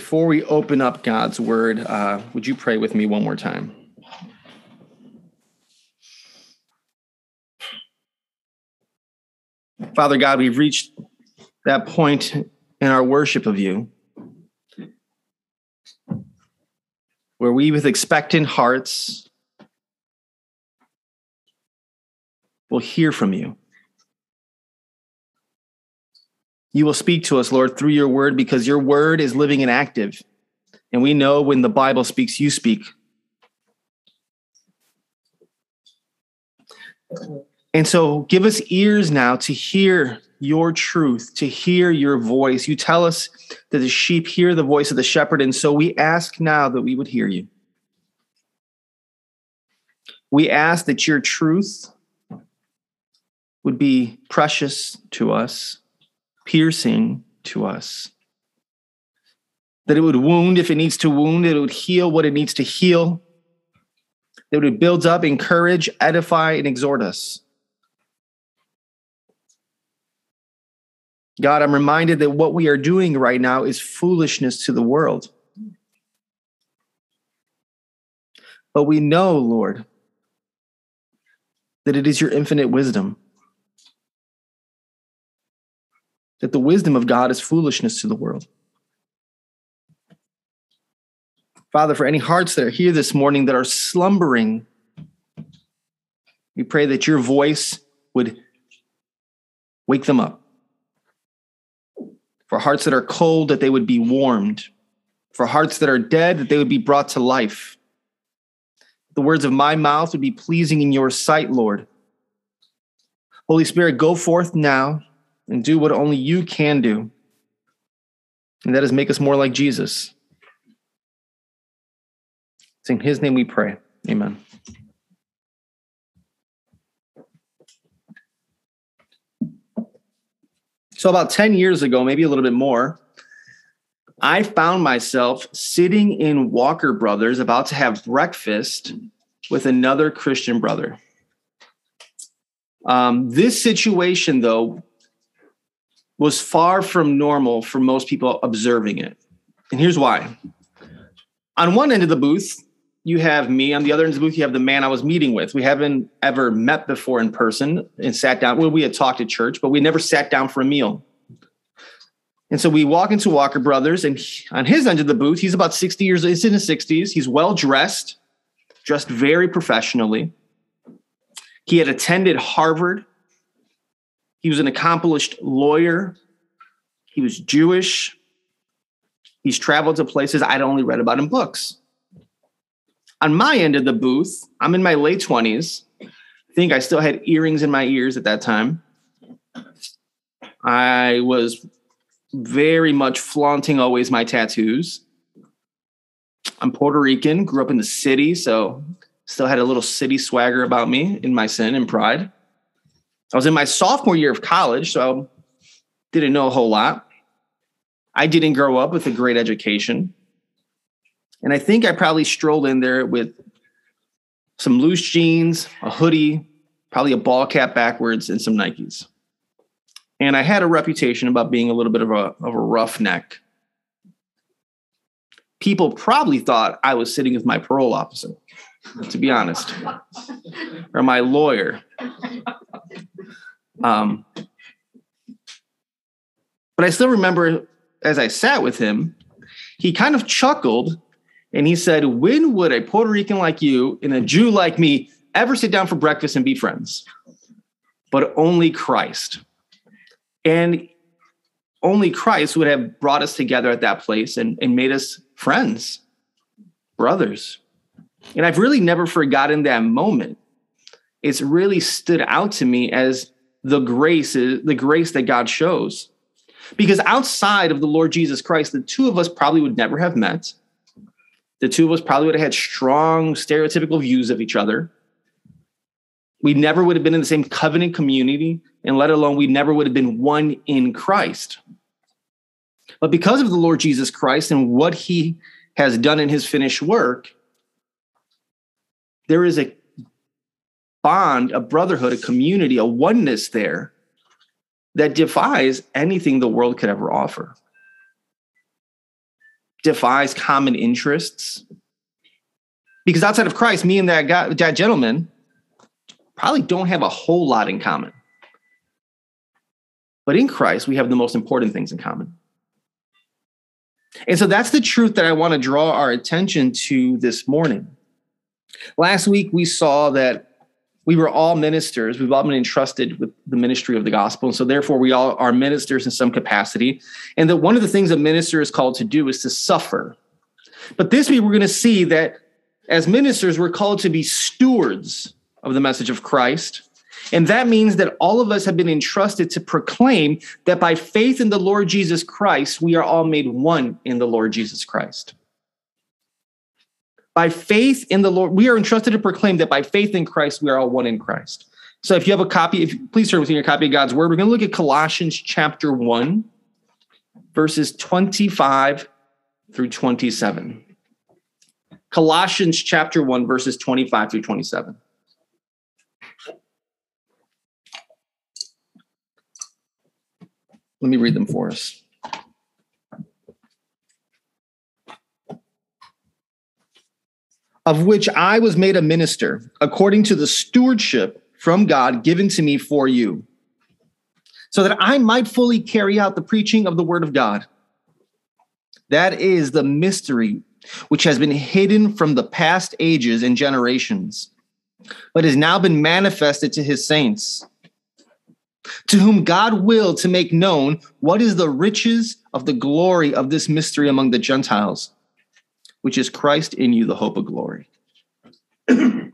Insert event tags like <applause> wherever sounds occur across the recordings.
Before we open up God's word, uh, would you pray with me one more time? Father God, we've reached that point in our worship of you where we, with expectant hearts, will hear from you. You will speak to us, Lord, through your word because your word is living and active. And we know when the Bible speaks, you speak. And so give us ears now to hear your truth, to hear your voice. You tell us that the sheep hear the voice of the shepherd. And so we ask now that we would hear you. We ask that your truth would be precious to us piercing to us. That it would wound if it needs to wound, it would heal what it needs to heal, that it would build up, encourage, edify, and exhort us. God, I'm reminded that what we are doing right now is foolishness to the world. But we know, Lord, that it is your infinite wisdom. That the wisdom of God is foolishness to the world. Father, for any hearts that are here this morning that are slumbering, we pray that your voice would wake them up. For hearts that are cold, that they would be warmed. For hearts that are dead, that they would be brought to life. The words of my mouth would be pleasing in your sight, Lord. Holy Spirit, go forth now and do what only you can do. And that is make us more like Jesus. It's in his name we pray. Amen. So, about 10 years ago, maybe a little bit more, I found myself sitting in Walker Brothers about to have breakfast with another Christian brother. Um, this situation, though, was far from normal for most people observing it. And here's why. On one end of the booth, you have me. On the other end of the booth, you have the man I was meeting with. We haven't ever met before in person and sat down. Well, we had talked at church, but we never sat down for a meal. And so we walk into Walker Brothers, and he, on his end of the booth, he's about 60 years, he's in his 60s. He's well dressed, dressed very professionally. He had attended Harvard he was an accomplished lawyer. He was Jewish. He's traveled to places I'd only read about in books. On my end of the booth, I'm in my late 20s. I think I still had earrings in my ears at that time. I was very much flaunting always my tattoos. I'm Puerto Rican, grew up in the city, so still had a little city swagger about me in my sin and pride. I was in my sophomore year of college, so didn't know a whole lot. I didn't grow up with a great education. And I think I probably strolled in there with some loose jeans, a hoodie, probably a ball cap backwards, and some Nikes. And I had a reputation about being a little bit of a, of a roughneck. People probably thought I was sitting with my parole officer, to be honest, or my lawyer. Um, but I still remember as I sat with him, he kind of chuckled and he said, When would a Puerto Rican like you and a Jew like me ever sit down for breakfast and be friends? But only Christ. And only Christ would have brought us together at that place and, and made us friends, brothers. And I've really never forgotten that moment. It's really stood out to me as the grace, uh, the grace that God shows. Because outside of the Lord Jesus Christ, the two of us probably would never have met. The two of us probably would have had strong stereotypical views of each other. We never would have been in the same covenant community, and let alone we never would have been one in Christ. But because of the Lord Jesus Christ and what he has done in his finished work, there is a bond, a brotherhood, a community, a oneness there that defies anything the world could ever offer. defies common interests. Because outside of Christ, me and that guy, that gentleman, probably don't have a whole lot in common. But in Christ, we have the most important things in common. And so that's the truth that I want to draw our attention to this morning. Last week, we saw that we were all ministers. We've all been entrusted with the ministry of the gospel. And so, therefore, we all are ministers in some capacity. And that one of the things a minister is called to do is to suffer. But this week, we're going to see that as ministers, we're called to be stewards of the message of Christ. And that means that all of us have been entrusted to proclaim that by faith in the Lord Jesus Christ, we are all made one in the Lord Jesus Christ. By faith in the Lord, we are entrusted to proclaim that by faith in Christ, we are all one in Christ. So if you have a copy, if please turn with me your copy of God's word, we're going to look at Colossians chapter 1, verses 25 through 27. Colossians chapter 1, verses 25 through 27. Let me read them for us. Of which I was made a minister according to the stewardship from God given to me for you, so that I might fully carry out the preaching of the word of God. That is the mystery which has been hidden from the past ages and generations, but has now been manifested to his saints to whom God willed to make known what is the riches of the glory of this mystery among the Gentiles, which is Christ in you, the hope of glory. <clears throat> the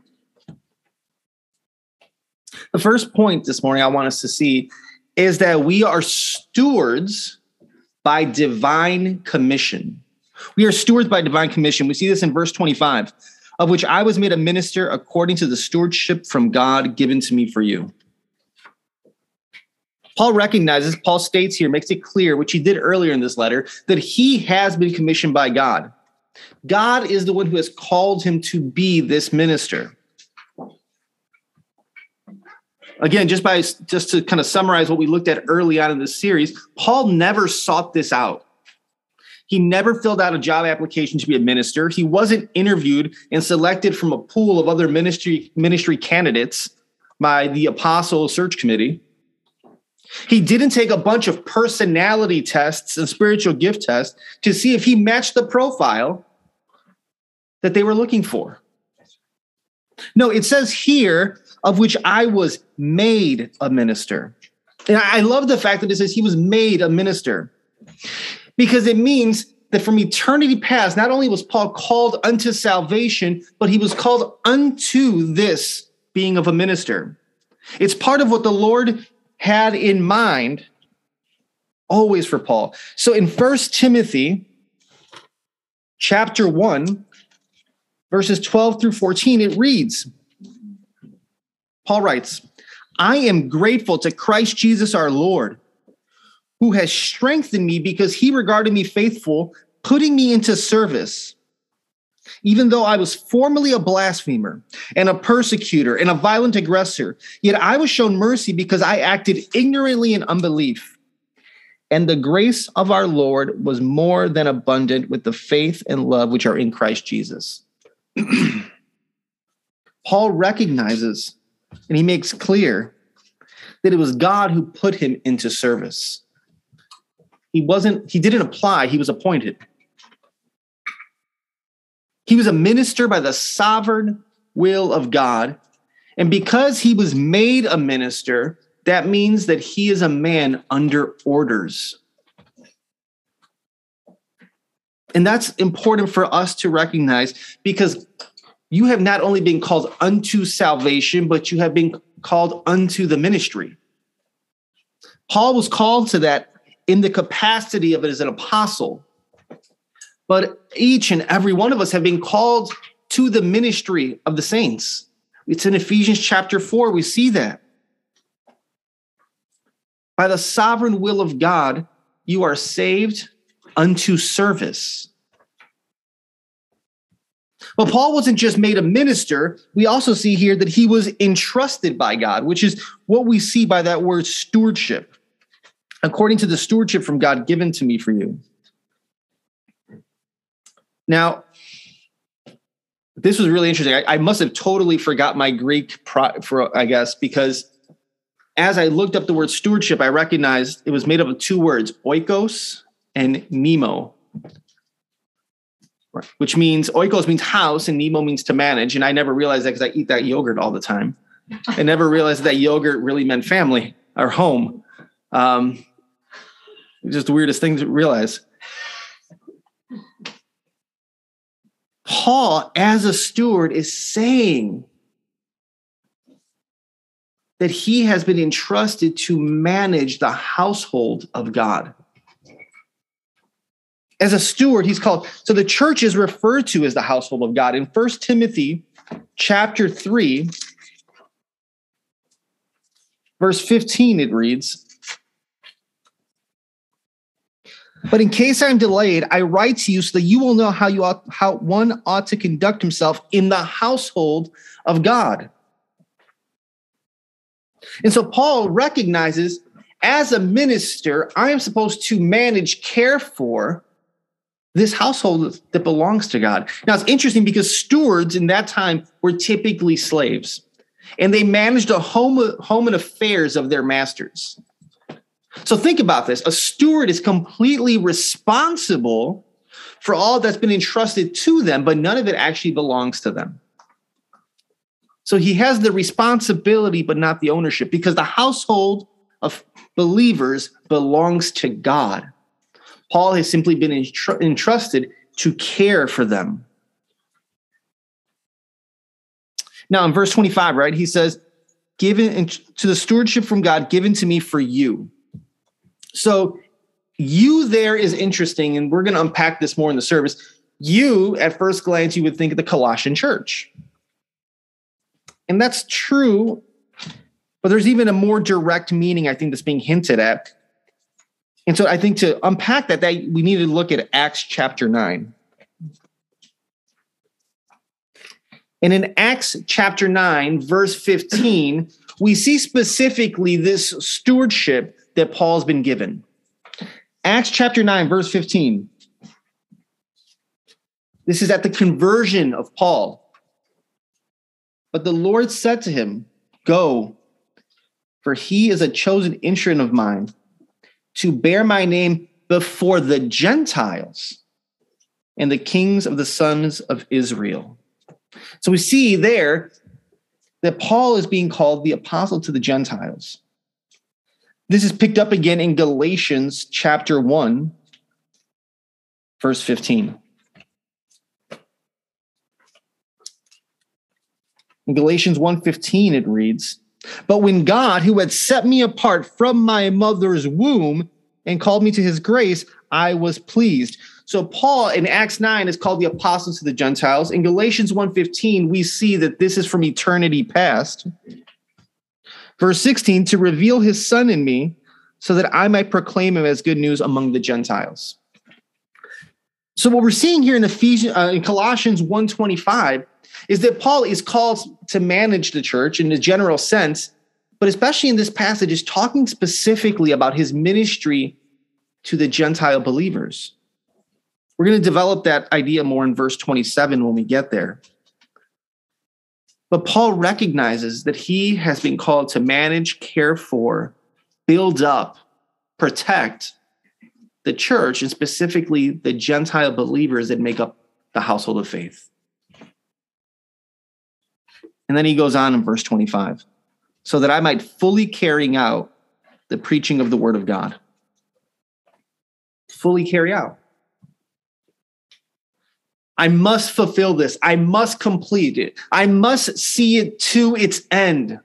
first point this morning I want us to see is that we are stewards by divine commission. We are stewards by divine commission. We see this in verse 25, of which I was made a minister according to the stewardship from God given to me for you. Paul recognizes, Paul states here, makes it clear, which he did earlier in this letter, that he has been commissioned by God. God is the one who has called him to be this minister. Again, just by just to kind of summarize what we looked at early on in this series, Paul never sought this out. He never filled out a job application to be a minister. He wasn't interviewed and selected from a pool of other ministry ministry candidates by the apostle search committee. He didn't take a bunch of personality tests and spiritual gift tests to see if he matched the profile that they were looking for. No, it says here, of which I was made a minister. And I love the fact that it says he was made a minister because it means that from eternity past, not only was Paul called unto salvation, but he was called unto this being of a minister. It's part of what the Lord had in mind always for Paul. So in First Timothy chapter 1 verses 12 through 14 it reads Paul writes, I am grateful to Christ Jesus our Lord who has strengthened me because he regarded me faithful, putting me into service even though I was formerly a blasphemer and a persecutor and a violent aggressor, yet I was shown mercy because I acted ignorantly in unbelief. And the grace of our Lord was more than abundant with the faith and love which are in Christ Jesus. <clears throat> Paul recognizes and he makes clear that it was God who put him into service. He wasn't, he didn't apply, he was appointed. He was a minister by the sovereign will of God. And because he was made a minister, that means that he is a man under orders. And that's important for us to recognize because you have not only been called unto salvation, but you have been called unto the ministry. Paul was called to that in the capacity of it as an apostle. But each and every one of us have been called to the ministry of the saints. It's in Ephesians chapter 4, we see that. By the sovereign will of God, you are saved unto service. But Paul wasn't just made a minister. We also see here that he was entrusted by God, which is what we see by that word stewardship. According to the stewardship from God given to me for you. Now, this was really interesting. I, I must have totally forgot my Greek pro, for I guess because as I looked up the word stewardship, I recognized it was made up of two words, oikos and nemo. Which means oikos means house and nemo means to manage. And I never realized that because I eat that yogurt all the time. I never realized that yogurt really meant family or home. Um, just the weirdest thing to realize. Paul, as a steward, is saying that he has been entrusted to manage the household of God. As a steward, he's called. So the church is referred to as the household of God. In First Timothy chapter 3, verse 15, it reads, But in case I'm delayed, I write to you so that you will know how you ought, how one ought to conduct himself in the household of God. And so Paul recognizes as a minister, I am supposed to manage, care for this household that belongs to God. Now it's interesting because stewards in that time were typically slaves and they managed the home, home and affairs of their masters. So think about this. A steward is completely responsible for all that's been entrusted to them, but none of it actually belongs to them. So he has the responsibility, but not the ownership, because the household of believers belongs to God. Paul has simply been entrusted to care for them. Now, in verse 25, right, he says, Given to the stewardship from God given to me for you. So you there is interesting, and we're going to unpack this more in the service. You, at first glance, you would think of the Colossian church. And that's true, but there's even a more direct meaning, I think, that's being hinted at. And so I think to unpack that, that we need to look at Acts chapter 9. And in Acts chapter 9, verse 15, we see specifically this stewardship that Paul's been given. Acts chapter 9, verse 15. This is at the conversion of Paul. But the Lord said to him, Go, for he is a chosen instrument of mine to bear my name before the Gentiles and the kings of the sons of Israel. So we see there that Paul is being called the apostle to the Gentiles. This is picked up again in Galatians chapter 1, verse 15. In Galatians 1:15 it reads, "But when God, who had set me apart from my mother's womb and called me to his grace, I was pleased." So Paul in Acts 9 is called the apostle to the Gentiles. In Galatians 1:15 we see that this is from eternity past. Verse 16, to reveal his son in me so that I might proclaim him as good news among the Gentiles. So what we're seeing here in Ephesians uh, in Colossians 1:25 is that Paul is called to manage the church in a general sense, but especially in this passage is talking specifically about his ministry to the Gentile believers. We're going to develop that idea more in verse 27 when we get there. But Paul recognizes that he has been called to manage, care for, build up, protect the church, and specifically the Gentile believers that make up the household of faith. And then he goes on in verse 25 so that I might fully carrying out the preaching of the word of God. Fully carry out. I must fulfill this. I must complete it. I must see it to its end.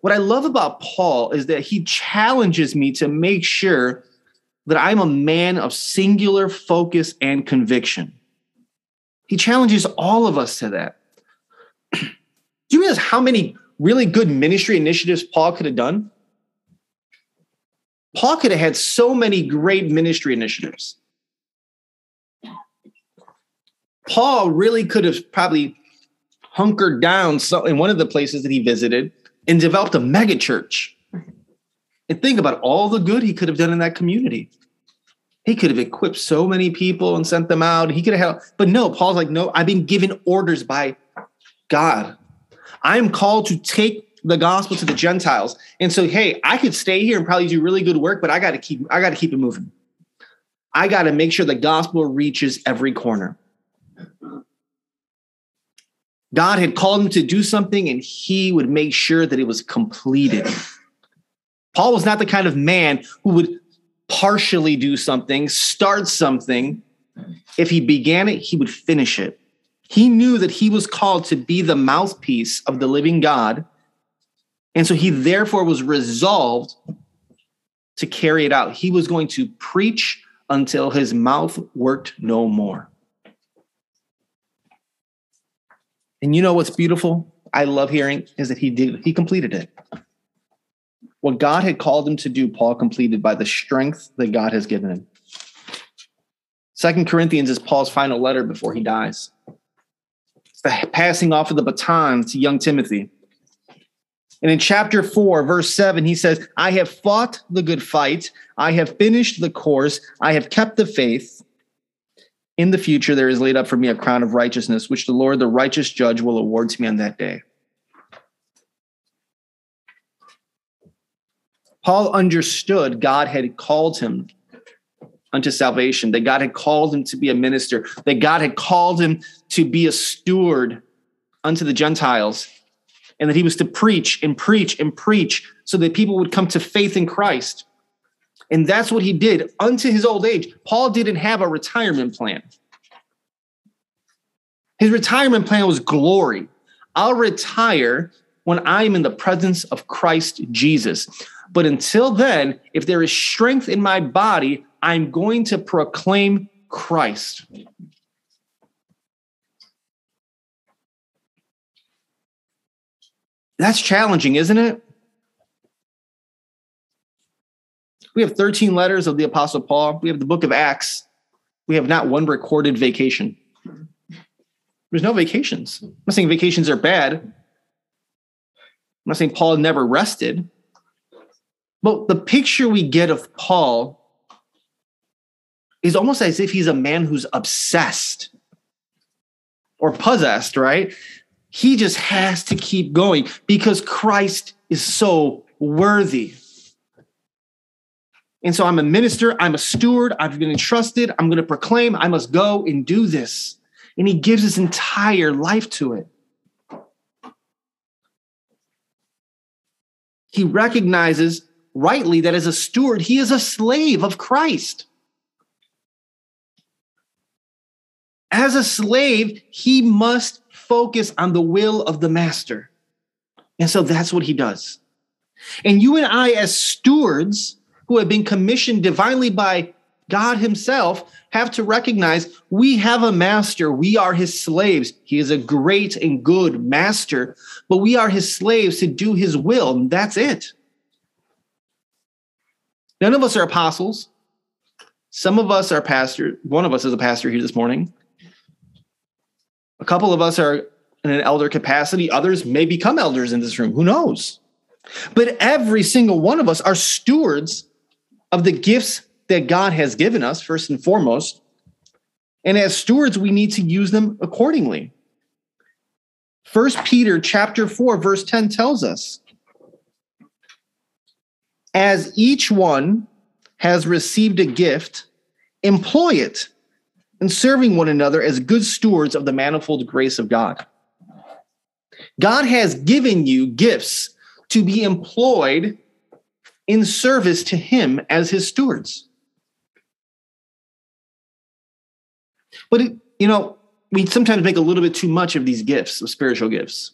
What I love about Paul is that he challenges me to make sure that I'm a man of singular focus and conviction. He challenges all of us to that. <clears throat> Do you realize how many really good ministry initiatives Paul could have done? Paul could have had so many great ministry initiatives. Paul really could have probably hunkered down in one of the places that he visited and developed a mega church. And think about all the good he could have done in that community. He could have equipped so many people and sent them out. He could have helped. But no, Paul's like, no, I've been given orders by God. I am called to take the gospel to the Gentiles. And so, hey, I could stay here and probably do really good work, but I got to keep, I got to keep it moving. I got to make sure the gospel reaches every corner. God had called him to do something and he would make sure that it was completed. Paul was not the kind of man who would partially do something, start something. If he began it, he would finish it. He knew that he was called to be the mouthpiece of the living God. And so he therefore was resolved to carry it out. He was going to preach until his mouth worked no more. And you know what's beautiful? I love hearing is that he did he completed it. What God had called him to do, Paul completed by the strength that God has given him. Second Corinthians is Paul's final letter before he dies. It's the passing off of the baton to young Timothy. And in chapter 4, verse 7, he says, I have fought the good fight. I have finished the course. I have kept the faith. In the future, there is laid up for me a crown of righteousness, which the Lord, the righteous judge, will award to me on that day. Paul understood God had called him unto salvation, that God had called him to be a minister, that God had called him to be a steward unto the Gentiles, and that he was to preach and preach and preach so that people would come to faith in Christ. And that's what he did unto his old age. Paul didn't have a retirement plan. His retirement plan was glory. I'll retire when I am in the presence of Christ Jesus. But until then, if there is strength in my body, I'm going to proclaim Christ. That's challenging, isn't it? We have 13 letters of the Apostle Paul. We have the book of Acts. We have not one recorded vacation. There's no vacations. I'm not saying vacations are bad. I'm not saying Paul never rested. But the picture we get of Paul is almost as if he's a man who's obsessed or possessed, right? He just has to keep going because Christ is so worthy. And so I'm a minister, I'm a steward, I've been entrusted, I'm going to proclaim, I must go and do this. And he gives his entire life to it. He recognizes rightly that as a steward, he is a slave of Christ. As a slave, he must focus on the will of the master. And so that's what he does. And you and I, as stewards who have been commissioned divinely by God Himself, have to recognize we have a master. We are His slaves. He is a great and good master, but we are His slaves to do His will. That's it. None of us are apostles. Some of us are pastors. One of us is a pastor here this morning. A couple of us are in an elder capacity. Others may become elders in this room. Who knows? But every single one of us are stewards of the gifts that God has given us, first and foremost. And as stewards, we need to use them accordingly. First Peter chapter 4, verse 10 tells us as each one has received a gift, employ it in serving one another as good stewards of the manifold grace of God. God has given you gifts to be employed in service to Him as His stewards. But, it, you know, we sometimes make a little bit too much of these gifts, of spiritual gifts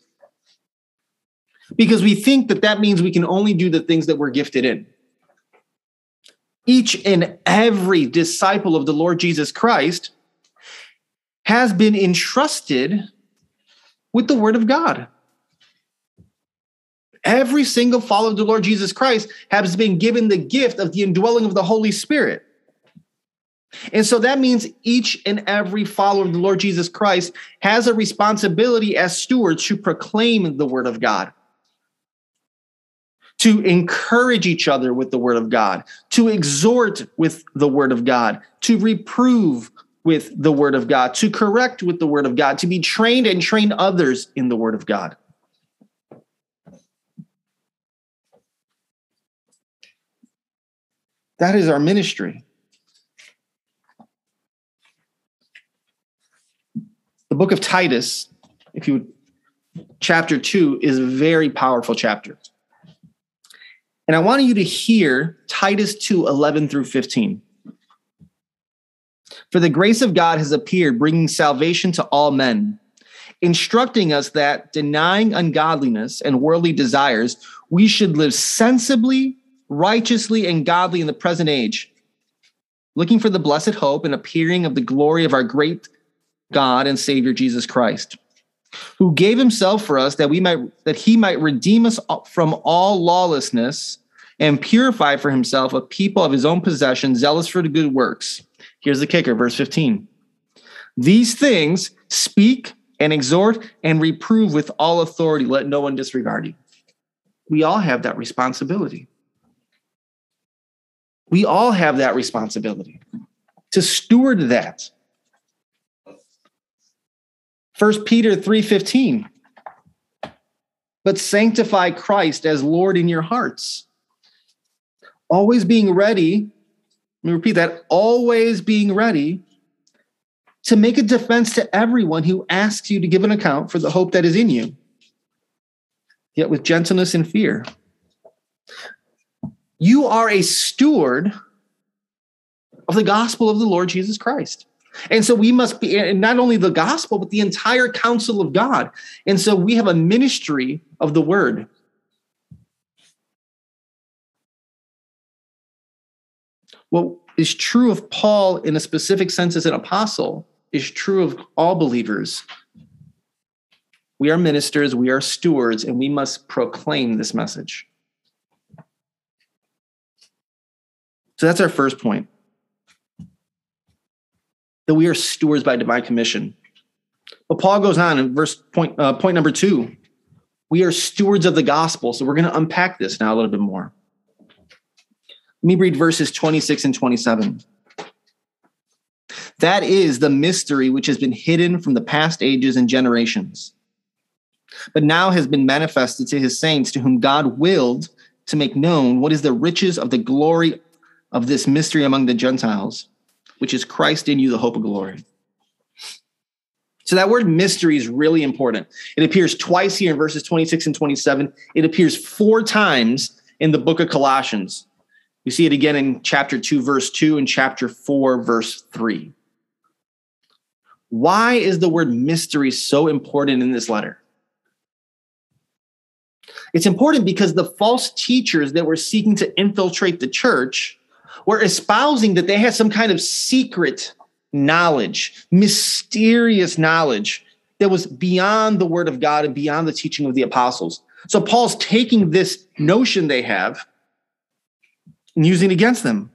because we think that that means we can only do the things that we're gifted in. Each and every disciple of the Lord Jesus Christ has been entrusted with the word of God. Every single follower of the Lord Jesus Christ has been given the gift of the indwelling of the Holy Spirit. And so that means each and every follower of the Lord Jesus Christ has a responsibility as stewards to proclaim the word of God to encourage each other with the word of God, to exhort with the word of God, to reprove with the word of God, to correct with the word of God, to be trained and train others in the word of God. That is our ministry. The book of Titus, if you would, chapter 2 is a very powerful chapter. And I want you to hear Titus 2 11 through 15. For the grace of God has appeared, bringing salvation to all men, instructing us that denying ungodliness and worldly desires, we should live sensibly, righteously, and godly in the present age, looking for the blessed hope and appearing of the glory of our great God and Savior Jesus Christ who gave himself for us that we might that he might redeem us from all lawlessness and purify for himself a people of his own possession zealous for the good works. Here's the kicker verse 15 these things speak and exhort and reprove with all authority. Let no one disregard you. We all have that responsibility. We all have that responsibility to steward that First Peter 3:15. But sanctify Christ as Lord in your hearts. Always being ready, let me repeat that, always being ready to make a defense to everyone who asks you to give an account for the hope that is in you, yet with gentleness and fear. You are a steward of the gospel of the Lord Jesus Christ. And so we must be and not only the gospel, but the entire counsel of God. And so we have a ministry of the word. What is true of Paul in a specific sense as an apostle is true of all believers. We are ministers, we are stewards, and we must proclaim this message. So that's our first point that we are stewards by divine commission. But Paul goes on in verse point, uh, point number two. We are stewards of the gospel. So we're going to unpack this now a little bit more. Let me read verses 26 and 27. That is the mystery which has been hidden from the past ages and generations, but now has been manifested to his saints, to whom God willed to make known what is the riches of the glory of this mystery among the Gentiles which is Christ in you, the hope of glory. So that word mystery is really important. It appears twice here in verses 26 and 27. It appears four times in the book of Colossians. We see it again in chapter 2, verse 2, and chapter 4, verse 3. Why is the word mystery so important in this letter? It's important because the false teachers that were seeking to infiltrate the church were espousing that they had some kind of secret knowledge, mysterious knowledge that was beyond the word of God and beyond the teaching of the apostles. So Paul's taking this notion they have and using it against them.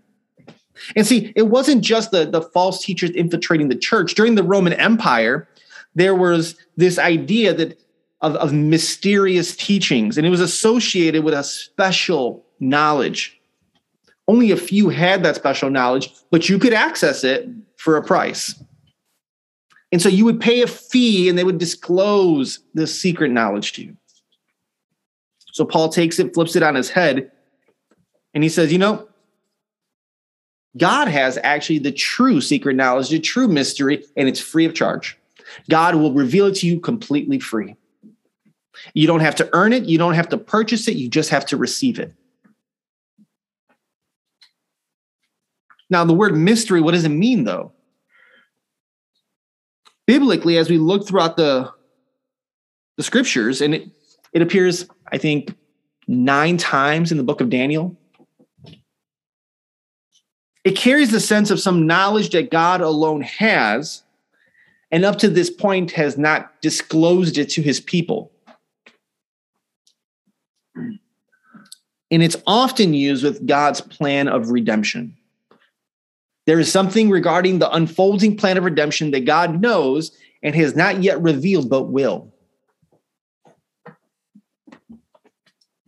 And see, it wasn't just the, the false teachers infiltrating the church. During the Roman Empire, there was this idea that of, of mysterious teachings, and it was associated with a special knowledge. Only a few had that special knowledge, but you could access it for a price. And so you would pay a fee and they would disclose this secret knowledge to you. So Paul takes it, flips it on his head, and he says, You know, God has actually the true secret knowledge, the true mystery, and it's free of charge. God will reveal it to you completely free. You don't have to earn it, you don't have to purchase it, you just have to receive it. Now, the word mystery, what does it mean though? Biblically, as we look throughout the, the scriptures, and it, it appears, I think, nine times in the book of Daniel, it carries the sense of some knowledge that God alone has, and up to this point has not disclosed it to his people. And it's often used with God's plan of redemption. There is something regarding the unfolding plan of redemption that God knows and has not yet revealed, but will.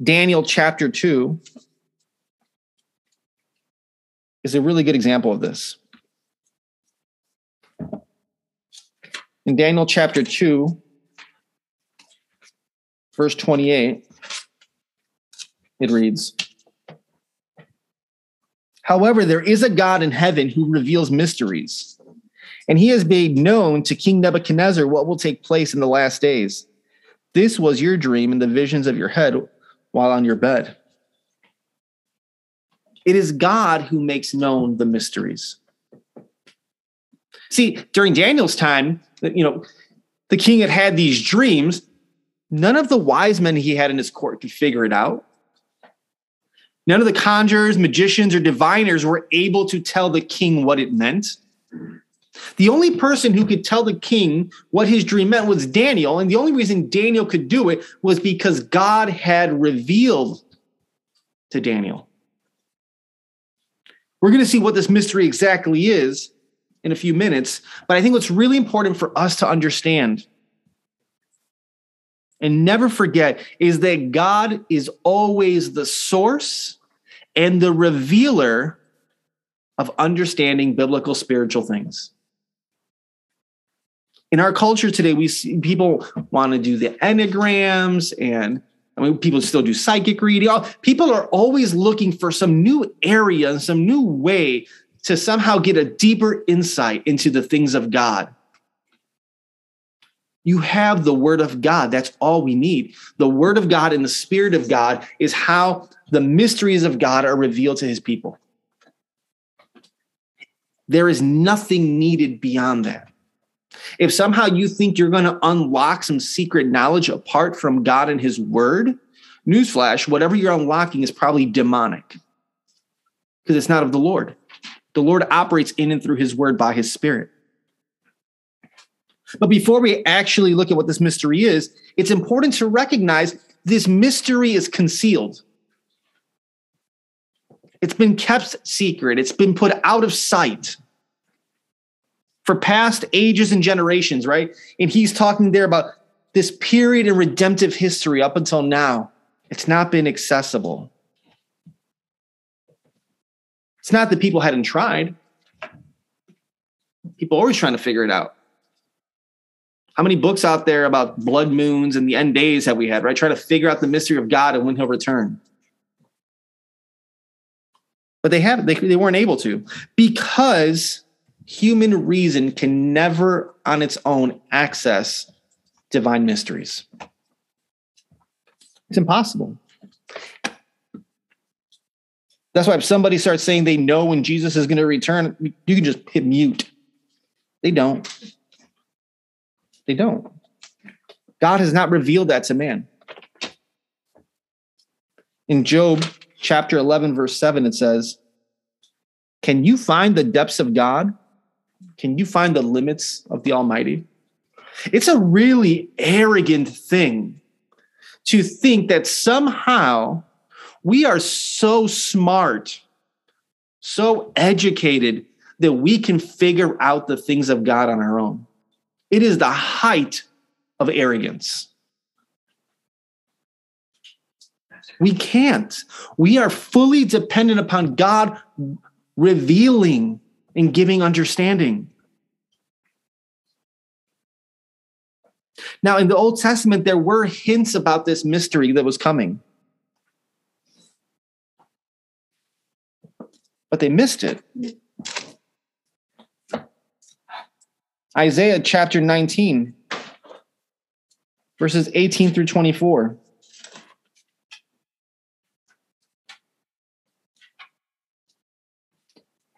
Daniel chapter 2 is a really good example of this. In Daniel chapter 2, verse 28, it reads However, there is a God in heaven who reveals mysteries, and he has made known to King Nebuchadnezzar what will take place in the last days. This was your dream and the visions of your head while on your bed. It is God who makes known the mysteries. See, during Daniel's time, you know, the king had had these dreams. None of the wise men he had in his court could figure it out. None of the conjurers, magicians, or diviners were able to tell the king what it meant. The only person who could tell the king what his dream meant was Daniel. And the only reason Daniel could do it was because God had revealed to Daniel. We're going to see what this mystery exactly is in a few minutes. But I think what's really important for us to understand and never forget is that God is always the source and the revealer of understanding biblical spiritual things. In our culture today, we see people want to do the enneagrams and I mean, people still do psychic reading. People are always looking for some new area and some new way to somehow get a deeper insight into the things of God. You have the Word of God. That's all we need. The Word of God and the Spirit of God is how the mysteries of God are revealed to His people. There is nothing needed beyond that. If somehow you think you're going to unlock some secret knowledge apart from God and His Word, newsflash, whatever you're unlocking is probably demonic because it's not of the Lord. The Lord operates in and through his word by his spirit. But before we actually look at what this mystery is, it's important to recognize this mystery is concealed. It's been kept secret, it's been put out of sight for past ages and generations, right? And he's talking there about this period in redemptive history up until now. It's not been accessible. It's not that people hadn't tried. People are always trying to figure it out. How many books out there about blood moons and the end days have we had, right? Trying to figure out the mystery of God and when he'll return. But they haven't, they, they weren't able to because human reason can never on its own access divine mysteries. It's impossible. That's why if somebody starts saying they know when Jesus is going to return, you can just hit mute. They don't. They don't. God has not revealed that to man. In Job chapter 11, verse 7, it says, Can you find the depths of God? Can you find the limits of the Almighty? It's a really arrogant thing to think that somehow we are so smart, so educated that we can figure out the things of God on our own. It is the height of arrogance. We can't. We are fully dependent upon God revealing and giving understanding. Now, in the Old Testament, there were hints about this mystery that was coming. but they missed it. Isaiah chapter 19, verses 18 through 24.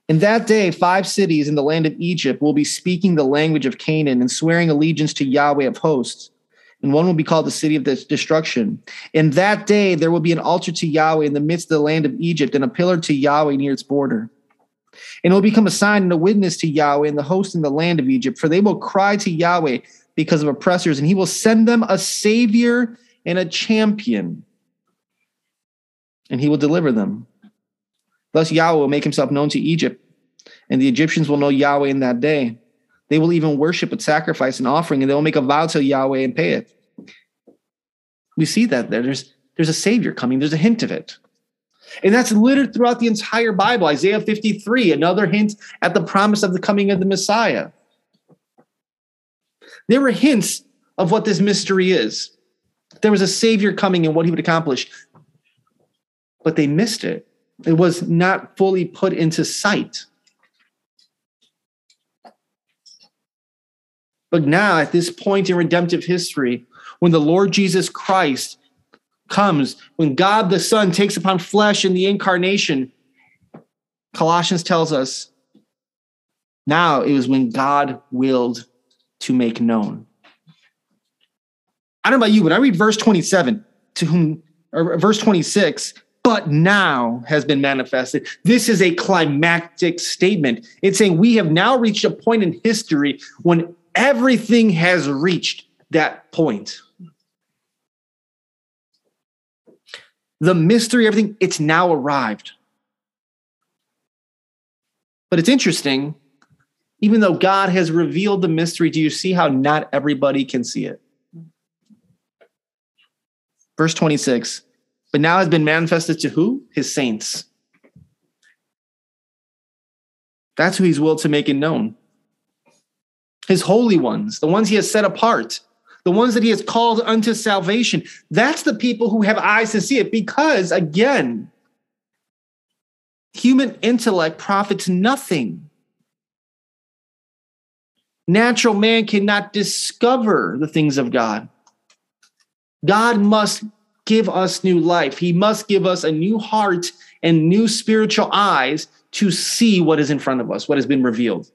In that day, five cities in the land of Egypt will be speaking the language of Canaan and swearing allegiance to Yahweh of hosts and one will be called the city of destruction. In that day, there will be an altar to Yahweh in the midst of the land of Egypt, and a pillar to Yahweh near its border. And it will become a sign and a witness to Yahweh and the host in the land of Egypt, for they will cry to Yahweh because of oppressors, and he will send them a savior and a champion, and he will deliver them. Thus, Yahweh will make himself known to Egypt, and the Egyptians will know Yahweh in that day. They will even worship with sacrifice and offering, and they will make a vow to Yahweh and pay it. We see that there. There's there's a savior coming. There's a hint of it. And that's littered throughout the entire Bible. Isaiah 53, another hint at the promise of the coming of the Messiah. There were hints of what this mystery is. There was a savior coming and what he would accomplish. But they missed it. It was not fully put into sight. But now, at this point in redemptive history, when the Lord Jesus Christ comes, when God the Son takes upon flesh in the incarnation, Colossians tells us now it was when God willed to make known. I don't know about you, but I read verse 27 to whom, or verse 26, but now has been manifested. This is a climactic statement. It's saying we have now reached a point in history when everything has reached that point. The mystery, everything, it's now arrived. But it's interesting, even though God has revealed the mystery, do you see how not everybody can see it? Verse 26 But now has been manifested to who? His saints. That's who he's willed to make it known his holy ones, the ones he has set apart, the ones that he has called unto salvation. That's the people who have eyes to see it because, again, human intellect profits nothing. Natural man cannot discover the things of God. God must give us new life. He must give us a new heart and new spiritual eyes to see what is in front of us, what has been revealed.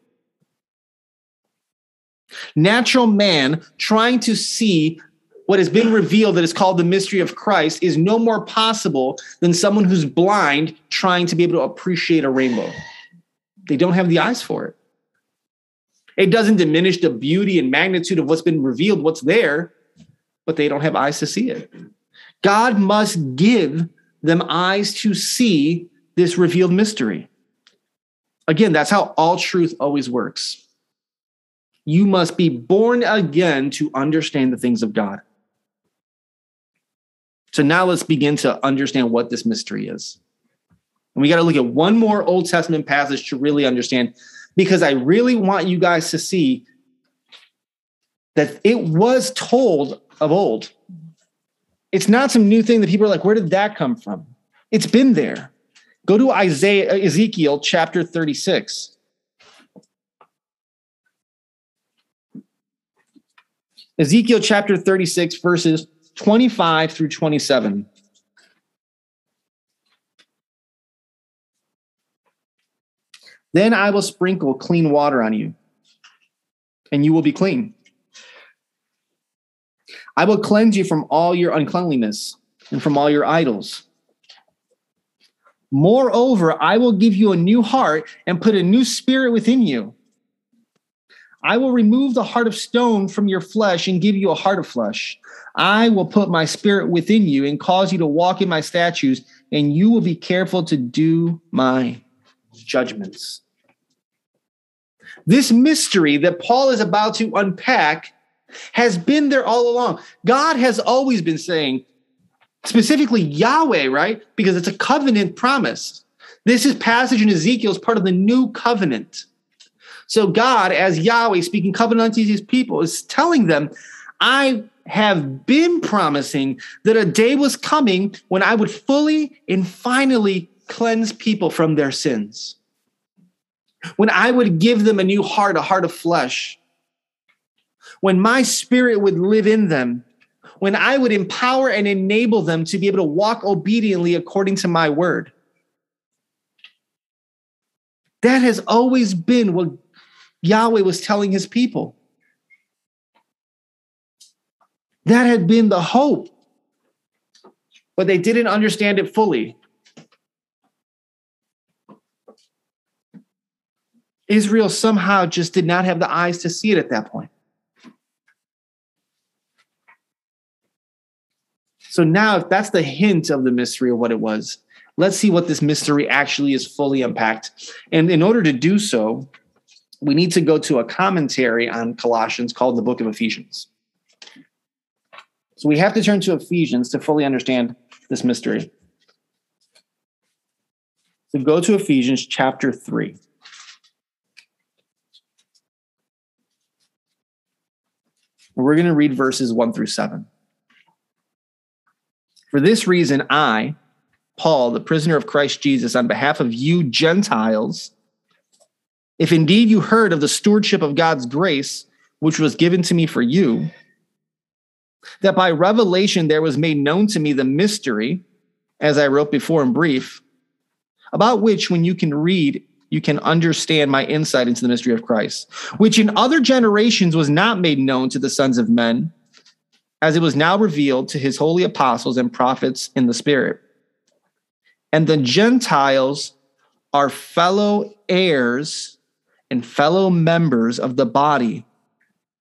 Natural man trying to see what has been revealed that is called the mystery of Christ is no more possible than someone who's blind trying to be able to appreciate a rainbow. They don't have the eyes for it. It doesn't diminish the beauty and magnitude of what's been revealed, what's there, but they don't have eyes to see it. God must give them eyes to see this revealed mystery. Again, that's how all truth always works. You must be born again to understand the things of God. So now let's begin to understand what this mystery is. And we got to look at one more Old Testament passage to really understand, because I really want you guys to see that it was told of old. It's not some new thing that people are like, where did that come from? It's been there. Go to Isaiah, Ezekiel chapter 36. Ezekiel chapter 36, verses 25 through 27. Then I will sprinkle clean water on you, and you will be clean. I will cleanse you from all your uncleanliness and from all your idols. Moreover, I will give you a new heart and put a new spirit within you. I will remove the heart of stone from your flesh and give you a heart of flesh. I will put my spirit within you and cause you to walk in my statutes, and you will be careful to do my judgments. This mystery that Paul is about to unpack has been there all along. God has always been saying, specifically Yahweh, right? Because it's a covenant promise. This is passage in Ezekiel is part of the new covenant. So God, as Yahweh speaking covenant to his people, is telling them, I have been promising that a day was coming when I would fully and finally cleanse people from their sins. When I would give them a new heart, a heart of flesh. When my spirit would live in them. When I would empower and enable them to be able to walk obediently according to my word. That has always been what Yahweh was telling his people. That had been the hope, but they didn't understand it fully. Israel somehow just did not have the eyes to see it at that point. So now, if that's the hint of the mystery of what it was, let's see what this mystery actually is fully unpacked. And in order to do so, we need to go to a commentary on Colossians called the book of Ephesians. So we have to turn to Ephesians to fully understand this mystery. So go to Ephesians chapter 3. We're going to read verses 1 through 7. For this reason, I, Paul, the prisoner of Christ Jesus, on behalf of you Gentiles, if indeed you heard of the stewardship of God's grace, which was given to me for you, that by revelation there was made known to me the mystery, as I wrote before in brief, about which, when you can read, you can understand my insight into the mystery of Christ, which in other generations was not made known to the sons of men, as it was now revealed to his holy apostles and prophets in the Spirit. And the Gentiles are fellow heirs and fellow members of the body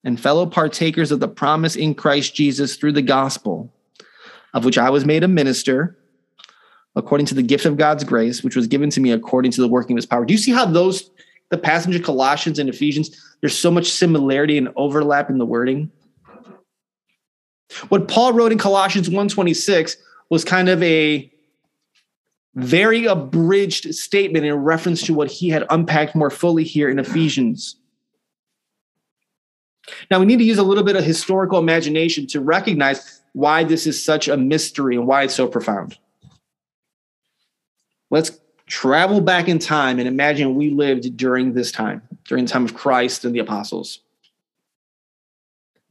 and fellow partakers of the promise in Christ Jesus through the gospel, of which I was made a minister according to the gift of God's grace, which was given to me according to the working of his power. Do you see how those, the passage of Colossians and Ephesians, there's so much similarity and overlap in the wording? What Paul wrote in Colossians 1:26 was kind of a very abridged statement in reference to what he had unpacked more fully here in Ephesians. Now, we need to use a little bit of historical imagination to recognize why this is such a mystery and why it's so profound. Let's travel back in time and imagine we lived during this time, during the time of Christ and the apostles.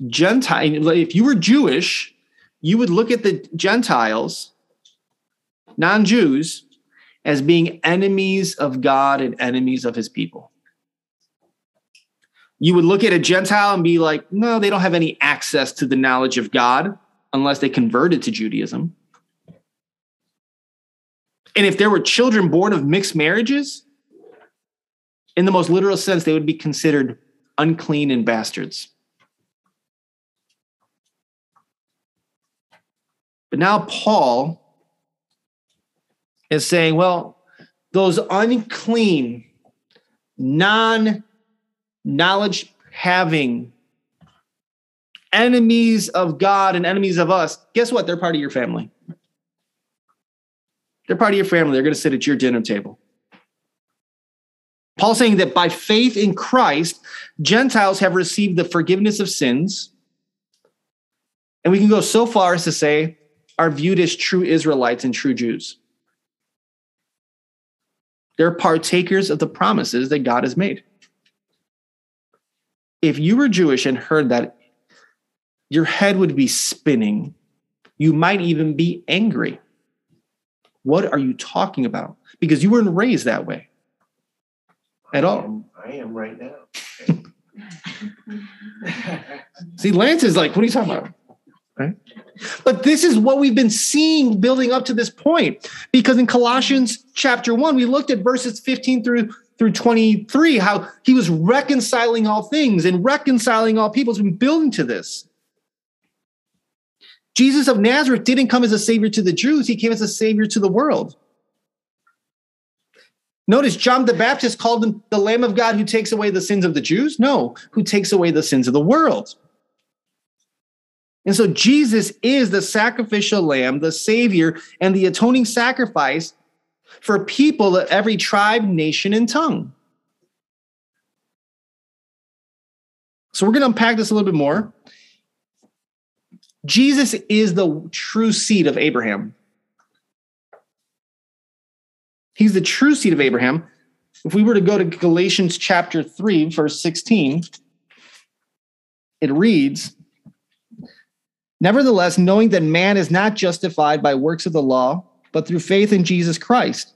Gentile, if you were Jewish, you would look at the Gentiles non Jews, as being enemies of God and enemies of his people. You would look at a Gentile and be like, no, they don't have any access to the knowledge of God unless they converted to Judaism. And if there were children born of mixed marriages, in the most literal sense, they would be considered unclean and bastards. But now Paul is saying, well, those unclean, non knowledge having enemies of God and enemies of us, guess what? They're part of your family. They're part of your family. They're going to sit at your dinner table. Paul saying that by faith in Christ, Gentiles have received the forgiveness of sins. And we can go so far as to say are viewed as true Israelites and true Jews. They're partakers of the promises that God has made. If you were Jewish and heard that, your head would be spinning. You might even be angry. What are you talking about? Because you weren't raised that way at all. I am right now. <laughs> <laughs> See, Lance is like, what are you talking about? But this is what we've been seeing building up to this point. Because in Colossians chapter 1, we looked at verses 15 through through 23, how he was reconciling all things and reconciling all people. It's been building to this. Jesus of Nazareth didn't come as a savior to the Jews, he came as a savior to the world. Notice John the Baptist called him the Lamb of God who takes away the sins of the Jews. No, who takes away the sins of the world. And so Jesus is the sacrificial lamb, the savior, and the atoning sacrifice for people of every tribe, nation, and tongue. So we're going to unpack this a little bit more. Jesus is the true seed of Abraham. He's the true seed of Abraham. If we were to go to Galatians chapter 3, verse 16, it reads, Nevertheless, knowing that man is not justified by works of the law, but through faith in Jesus Christ.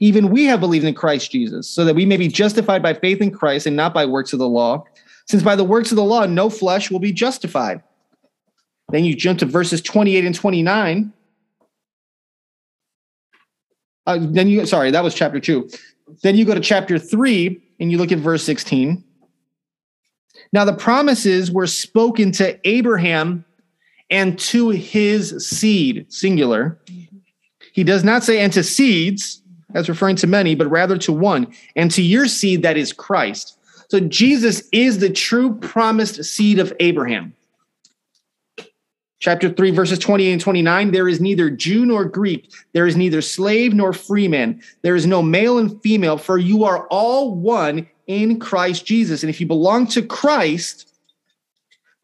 Even we have believed in Christ Jesus, so that we may be justified by faith in Christ and not by works of the law, since by the works of the law no flesh will be justified. Then you jump to verses 28 and 29. Uh, then you, sorry, that was chapter 2. Then you go to chapter 3 and you look at verse 16. Now the promises were spoken to Abraham and to his seed, singular. He does not say, and to seeds, as referring to many, but rather to one, and to your seed that is Christ. So Jesus is the true promised seed of Abraham. Chapter 3, verses 28 and 29 there is neither Jew nor Greek, there is neither slave nor freeman, there is no male and female, for you are all one in Christ Jesus. And if you belong to Christ,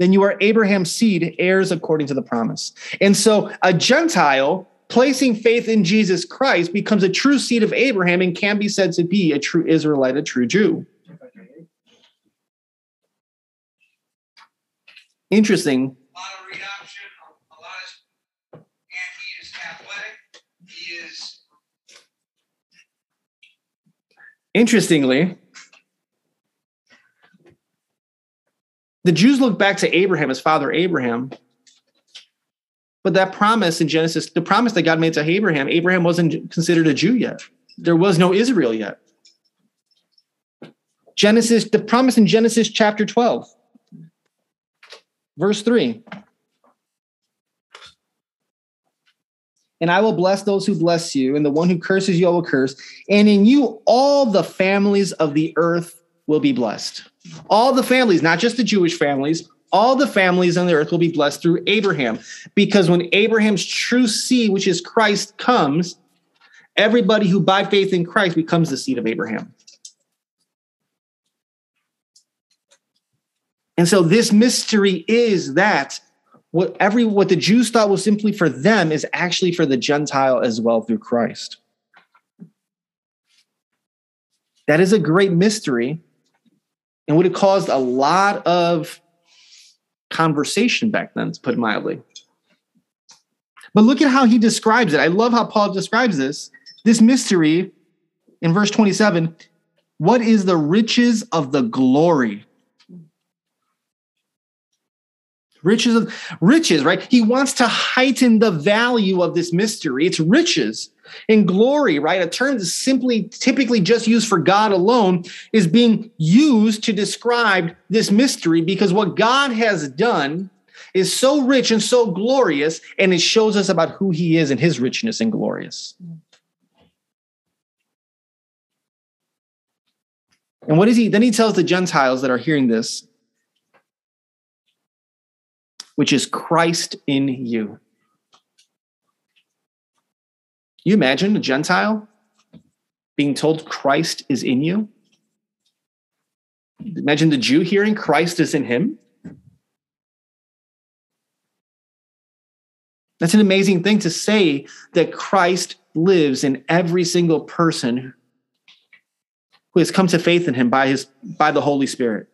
then you are Abraham's seed, heirs according to the promise. And so a Gentile placing faith in Jesus Christ becomes a true seed of Abraham and can be said to be a true Israelite, a true Jew. Interesting. Interestingly, the Jews look back to Abraham, his father Abraham, but that promise in Genesis, the promise that God made to Abraham, Abraham wasn't considered a Jew yet. There was no Israel yet. Genesis, the promise in Genesis chapter 12, verse 3. And I will bless those who bless you, and the one who curses you, I will curse. And in you, all the families of the earth will be blessed. All the families, not just the Jewish families, all the families on the earth will be blessed through Abraham. Because when Abraham's true seed, which is Christ, comes, everybody who by faith in Christ becomes the seed of Abraham. And so this mystery is that what every what the Jews thought was simply for them is actually for the Gentile as well through Christ. That is a great mystery and would have caused a lot of conversation back then, to put mildly. But look at how he describes it. I love how Paul describes this. This mystery in verse 27 what is the riches of the glory riches of riches right? He wants to heighten the value of this mystery. It's riches and glory right? A term that's simply typically just used for god alone is being used to describe this mystery because what god has done is so rich and so glorious and it shows us about who he is and his richness and glorious. And what is he then he tells the gentiles that are hearing this which is Christ in you. You imagine a Gentile being told Christ is in you? Imagine the Jew hearing Christ is in him. That's an amazing thing to say that Christ lives in every single person who has come to faith in him by his by the Holy Spirit.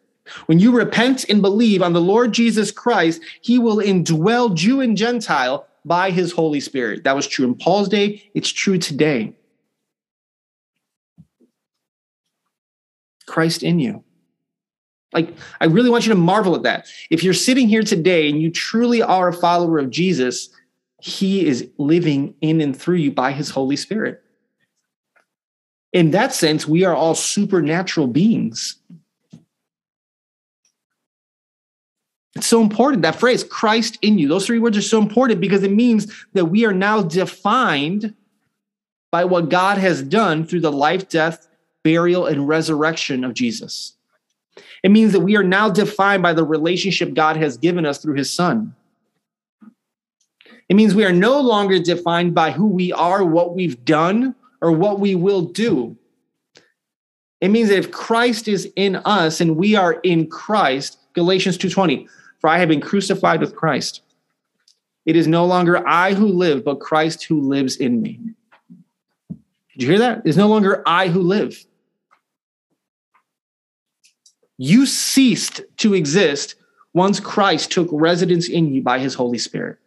When you repent and believe on the Lord Jesus Christ, he will indwell Jew and Gentile by his Holy Spirit. That was true in Paul's day, it's true today. Christ in you. Like, I really want you to marvel at that. If you're sitting here today and you truly are a follower of Jesus, he is living in and through you by his Holy Spirit. In that sense, we are all supernatural beings. It's so important. That phrase, Christ in you, those three words are so important because it means that we are now defined by what God has done through the life, death, burial, and resurrection of Jesus. It means that we are now defined by the relationship God has given us through his son. It means we are no longer defined by who we are, what we've done, or what we will do. It means that if Christ is in us and we are in Christ, Galatians 2:20, for I have been crucified with Christ. It is no longer I who live, but Christ who lives in me. Did you hear that? It's no longer I who live. You ceased to exist once Christ took residence in you by his Holy Spirit.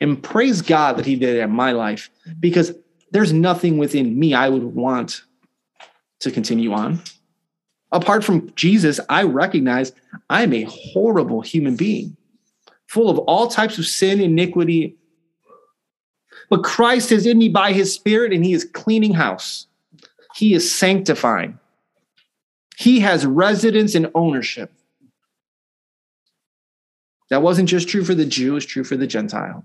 And praise God that he did it in my life because there's nothing within me I would want to continue on apart from Jesus, I recognize I'm a horrible human being, full of all types of sin, iniquity. But Christ is in me by his spirit, and he is cleaning house. He is sanctifying. He has residence and ownership. That wasn't just true for the Jew, it's true for the Gentile.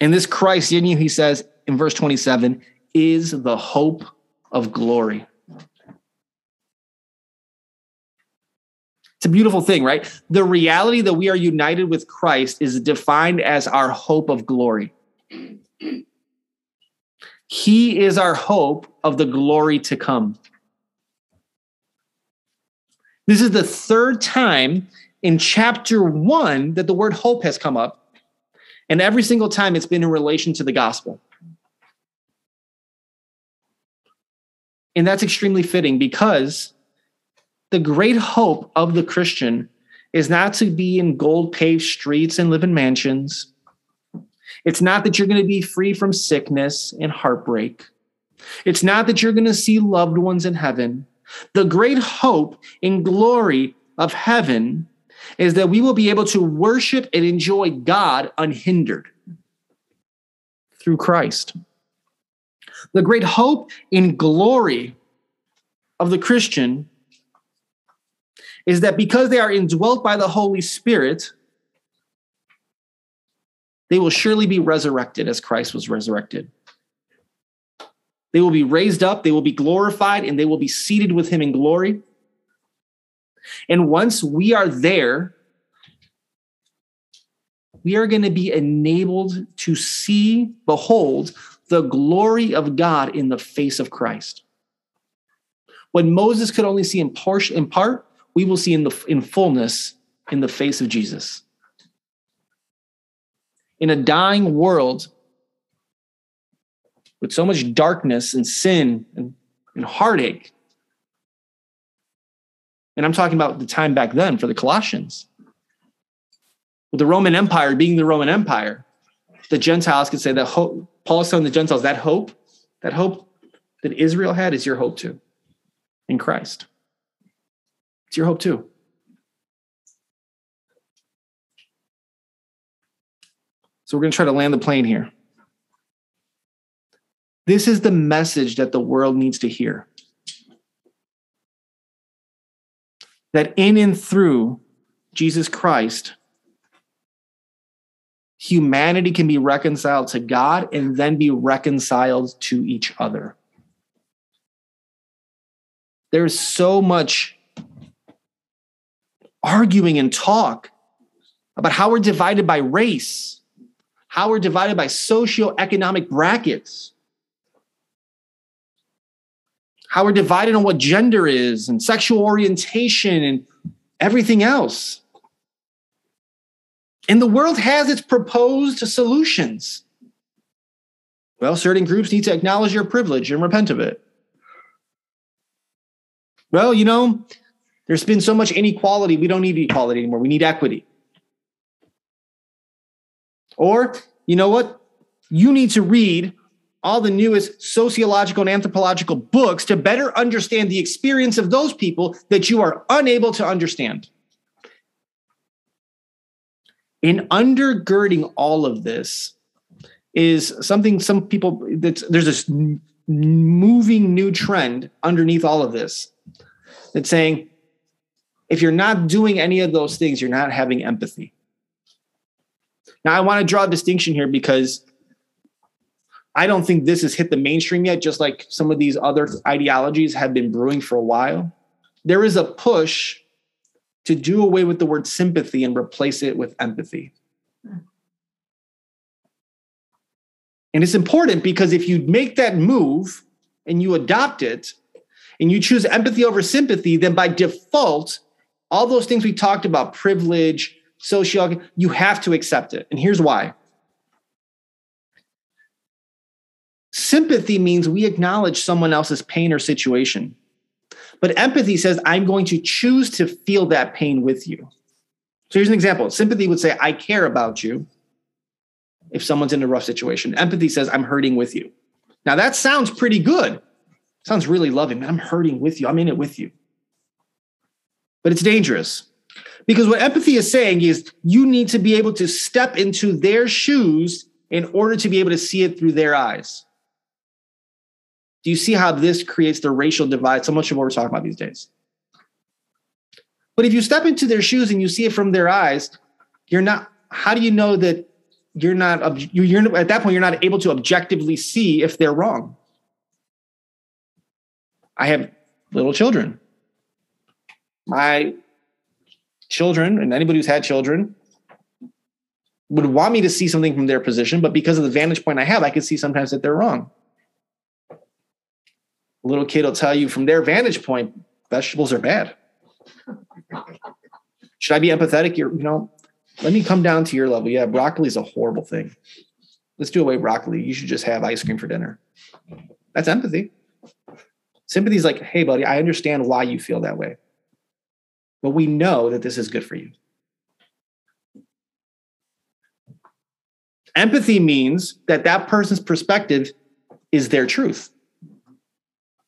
And this Christ in you, he says in verse 27, is the hope of glory. It's a beautiful thing, right? The reality that we are united with Christ is defined as our hope of glory. He is our hope of the glory to come. This is the third time in chapter one that the word hope has come up. And every single time it's been in relation to the gospel. And that's extremely fitting because the great hope of the Christian is not to be in gold paved streets and live in mansions. It's not that you're going to be free from sickness and heartbreak. It's not that you're going to see loved ones in heaven. The great hope and glory of heaven is that we will be able to worship and enjoy God unhindered through Christ. The great hope and glory of the Christian is that because they are indwelt by the Holy Spirit, they will surely be resurrected as Christ was resurrected. They will be raised up, they will be glorified, and they will be seated with him in glory. And once we are there, we are going to be enabled to see, behold, the glory of God in the face of Christ. When Moses could only see in part, in part we will see in the in fullness in the face of Jesus. In a dying world with so much darkness and sin and, and heartache. And I'm talking about the time back then for the Colossians. With the Roman Empire being the Roman Empire, the Gentiles could say that hope, Paul is telling the Gentiles that hope, that hope that Israel had is your hope too in Christ. It's your hope too. So we're going to try to land the plane here. This is the message that the world needs to hear. That in and through Jesus Christ, humanity can be reconciled to God and then be reconciled to each other. There's so much arguing and talk about how we're divided by race, how we're divided by socioeconomic brackets, how we're divided on what gender is and sexual orientation and everything else. And the world has its proposed solutions. Well, certain groups need to acknowledge your privilege and repent of it. Well, you know, there's been so much inequality, we don't need equality anymore. We need equity. Or, you know what? You need to read all the newest sociological and anthropological books to better understand the experience of those people that you are unable to understand. In undergirding all of this is something some people that's there's this moving new trend underneath all of this that's saying if you're not doing any of those things, you're not having empathy. Now, I want to draw a distinction here because I don't think this has hit the mainstream yet, just like some of these other ideologies have been brewing for a while. There is a push to do away with the word sympathy and replace it with empathy. And it's important because if you make that move and you adopt it and you choose empathy over sympathy, then by default, all those things we talked about, privilege, social, you have to accept it. And here's why. Sympathy means we acknowledge someone else's pain or situation. But empathy says, I'm going to choose to feel that pain with you. So here's an example sympathy would say, I care about you if someone's in a rough situation. Empathy says, I'm hurting with you. Now that sounds pretty good. Sounds really loving. I'm hurting with you. I'm in it with you but it's dangerous. Because what empathy is saying is you need to be able to step into their shoes in order to be able to see it through their eyes. Do you see how this creates the racial divide? So much of what we're talking about these days. But if you step into their shoes and you see it from their eyes, you're not, how do you know that you're not, you're at that point, you're not able to objectively see if they're wrong? I have little children my children and anybody who's had children would want me to see something from their position, but because of the vantage point I have, I can see sometimes that they're wrong. Little kid will tell you from their vantage point, vegetables are bad. Should I be empathetic? You're, you know, let me come down to your level. Yeah, broccoli is a horrible thing. Let's do away broccoli. You should just have ice cream for dinner. That's empathy. Sympathy is like, hey, buddy, I understand why you feel that way. But we know that this is good for you. Empathy means that that person's perspective is their truth.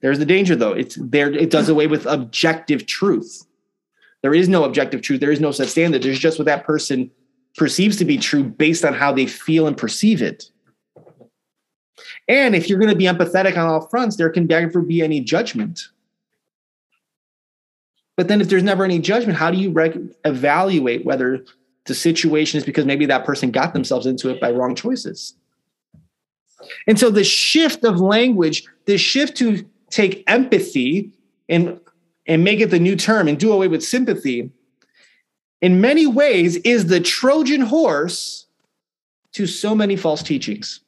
There's the danger though. It's there, it does away with objective truth. There is no objective truth. There is no such standard. There's just what that person perceives to be true based on how they feel and perceive it. And if you're going to be empathetic on all fronts, there can never be any judgment. But then if there's never any judgment, how do you evaluate whether the situation is because maybe that person got themselves into it by wrong choices? And so the shift of language, the shift to take empathy and and make it the new term and do away with sympathy, in many ways is the Trojan horse to so many false teachings.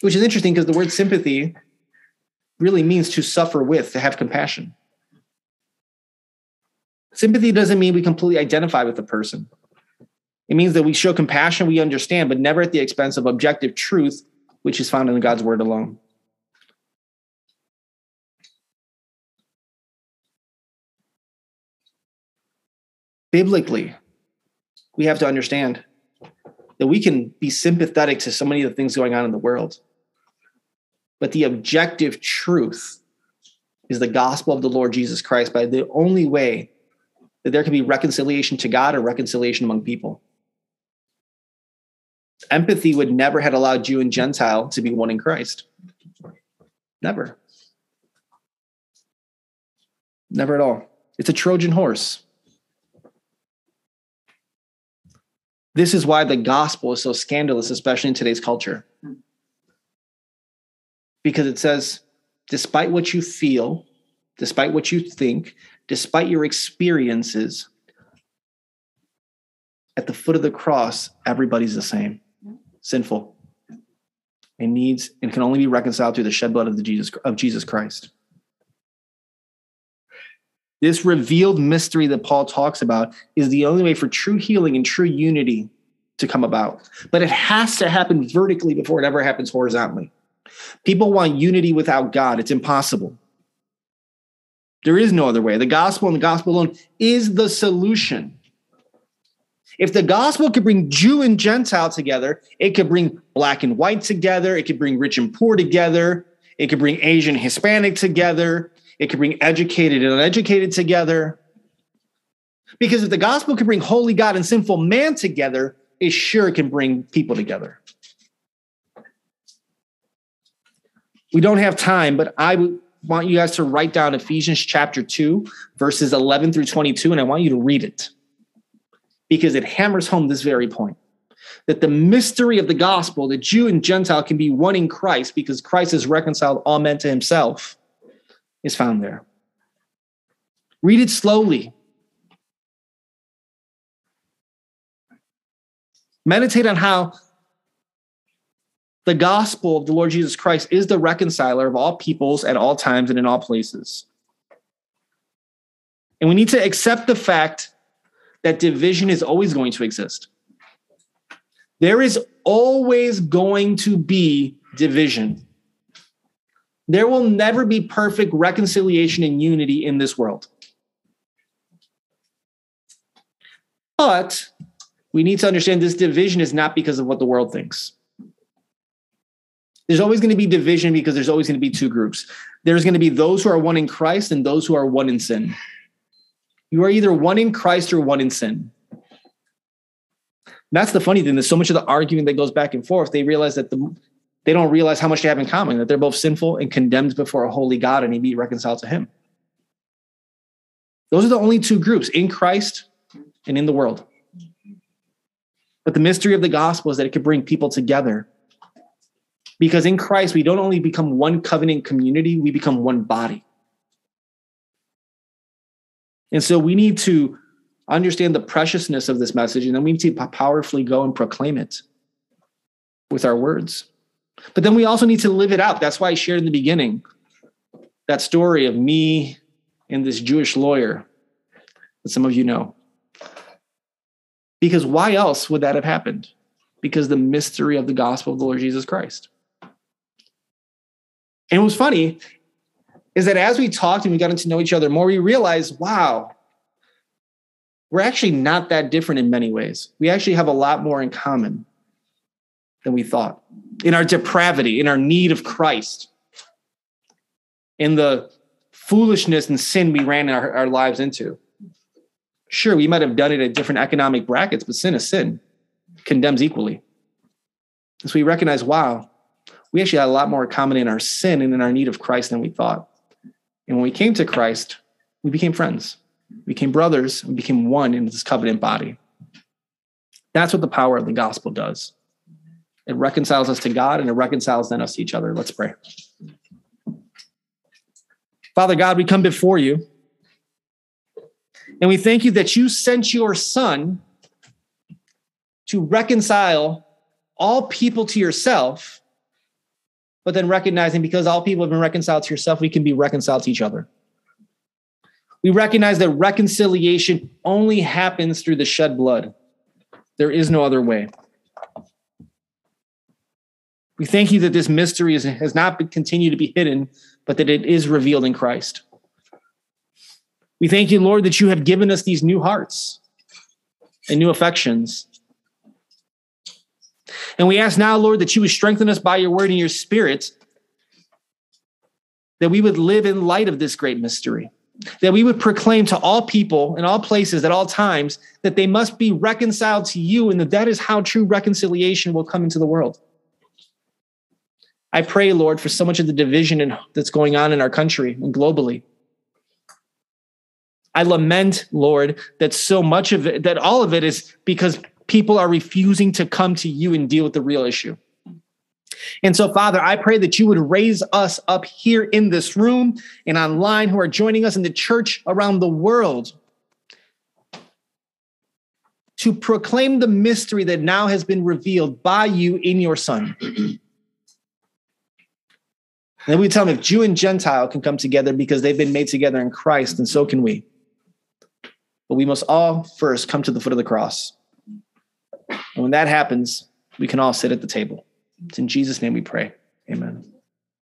Which is interesting because the word sympathy really means to suffer with, to have compassion. Sympathy doesn't mean we completely identify with the person. It means that we show compassion, we understand, but never at the expense of objective truth, which is found in God's word alone. Biblically, we have to understand that we can be sympathetic to so many of the things going on in the world. But the objective truth is the gospel of the Lord Jesus Christ by the only way that there can be reconciliation to God or reconciliation among people. Empathy would never have allowed Jew and Gentile to be one in Christ. Never. Never at all. It's a Trojan horse. This is why the gospel is so scandalous, especially in today's culture. Because it says, despite what you feel, despite what you think, despite your experiences, at the foot of the cross, everybody's the same, sinful, and needs and can only be reconciled through the shed blood of the Jesus of Jesus Christ. This revealed mystery that Paul talks about is the only way for true healing and true unity to come about. But it has to happen vertically before it ever happens horizontally. People want unity without God, it's impossible. There is no other way. The gospel and the gospel alone is the solution. If the gospel could bring Jew and Gentile together, it could bring black and white together, it could bring rich and poor together, it could bring Asian and Hispanic together, it can bring educated and uneducated together. Because if the gospel can bring holy God and sinful man together, it sure can bring people together. We don't have time, but I want you guys to write down Ephesians chapter 2, verses 11 through 22, and I want you to read it because it hammers home this very point that the mystery of the gospel, the Jew and Gentile can be one in Christ because Christ has reconciled all men to himself is found there. Read it slowly. Meditate on how the gospel of the Lord Jesus Christ is the reconciler of all peoples at all times and in all places. And we need to accept the fact that division is always going to exist. There is always going to be division. There will never be perfect reconciliation and unity in this world. But we need to understand this division is not because of what the world thinks. There's always going to be division because there's always going to be two groups. There's going to be those who are one in Christ and those who are one in sin. You are either one in Christ or one in sin. That's the funny thing. There's so much of the arguing that goes back and forth. They realize that the they don't realize how much they have in common, that they're both sinful and condemned before a holy God and he be reconciled to him. Those are the only two groups in Christ and in the world. But the mystery of the gospel is that it could bring people together. Because in Christ, we don't only become one covenant community, we become one body. And so we need to understand the preciousness of this message, and then we need to powerfully go and proclaim it with our words. But then we also need to live it out. That's why I shared in the beginning that story of me and this Jewish lawyer that some of you know. Because why else would that have happened? Because the mystery of the gospel of the Lord Jesus Christ. And what was funny is that as we talked and we got to know each other more, we realized, wow, we're actually not that different in many ways. We actually have a lot more in common than we thought in our depravity, in our need of Christ, in the foolishness and sin we ran our, our lives into. Sure, we might have done it at different economic brackets, but sin is sin, condemns equally. So we recognize, wow, we actually had a lot more common in our sin and in our need of Christ than we thought. And when we came to Christ, we became friends, we became brothers, and became one in this covenant body. That's what the power of the gospel does. It reconciles us to God and it reconciles then us to each other. Let's pray. Father God, we come before you and we thank you that you sent your son to reconcile all people to yourself, but then recognizing because all people have been reconciled to yourself, we can be reconciled to each other. We recognize that reconciliation only happens through the shed blood. There is no other way. We thank you that this mystery is, has not been continued to be hidden, but that it is revealed in Christ. We thank you, Lord, that you have given us these new hearts and new affections. And we ask now, Lord, that you would strengthen us by your word and your spirit, that we would live in light of this great mystery, that we would proclaim to all people in all places at all times that they must be reconciled to you, and that that is how true reconciliation will come into the world. I pray, Lord, for so much of the division that's going on in our country and globally. I lament, Lord, that so much of it, that all of it is because people are refusing to come to you and deal with the real issue. And so, Father, I pray that you would raise us up here in this room and online who are joining us in the church around the world to proclaim the mystery that now has been revealed by you in your Son. <clears throat> And then we tell them if Jew and Gentile can come together because they've been made together in Christ, and so can we. But we must all first come to the foot of the cross. And when that happens, we can all sit at the table. It's in Jesus' name we pray. Amen.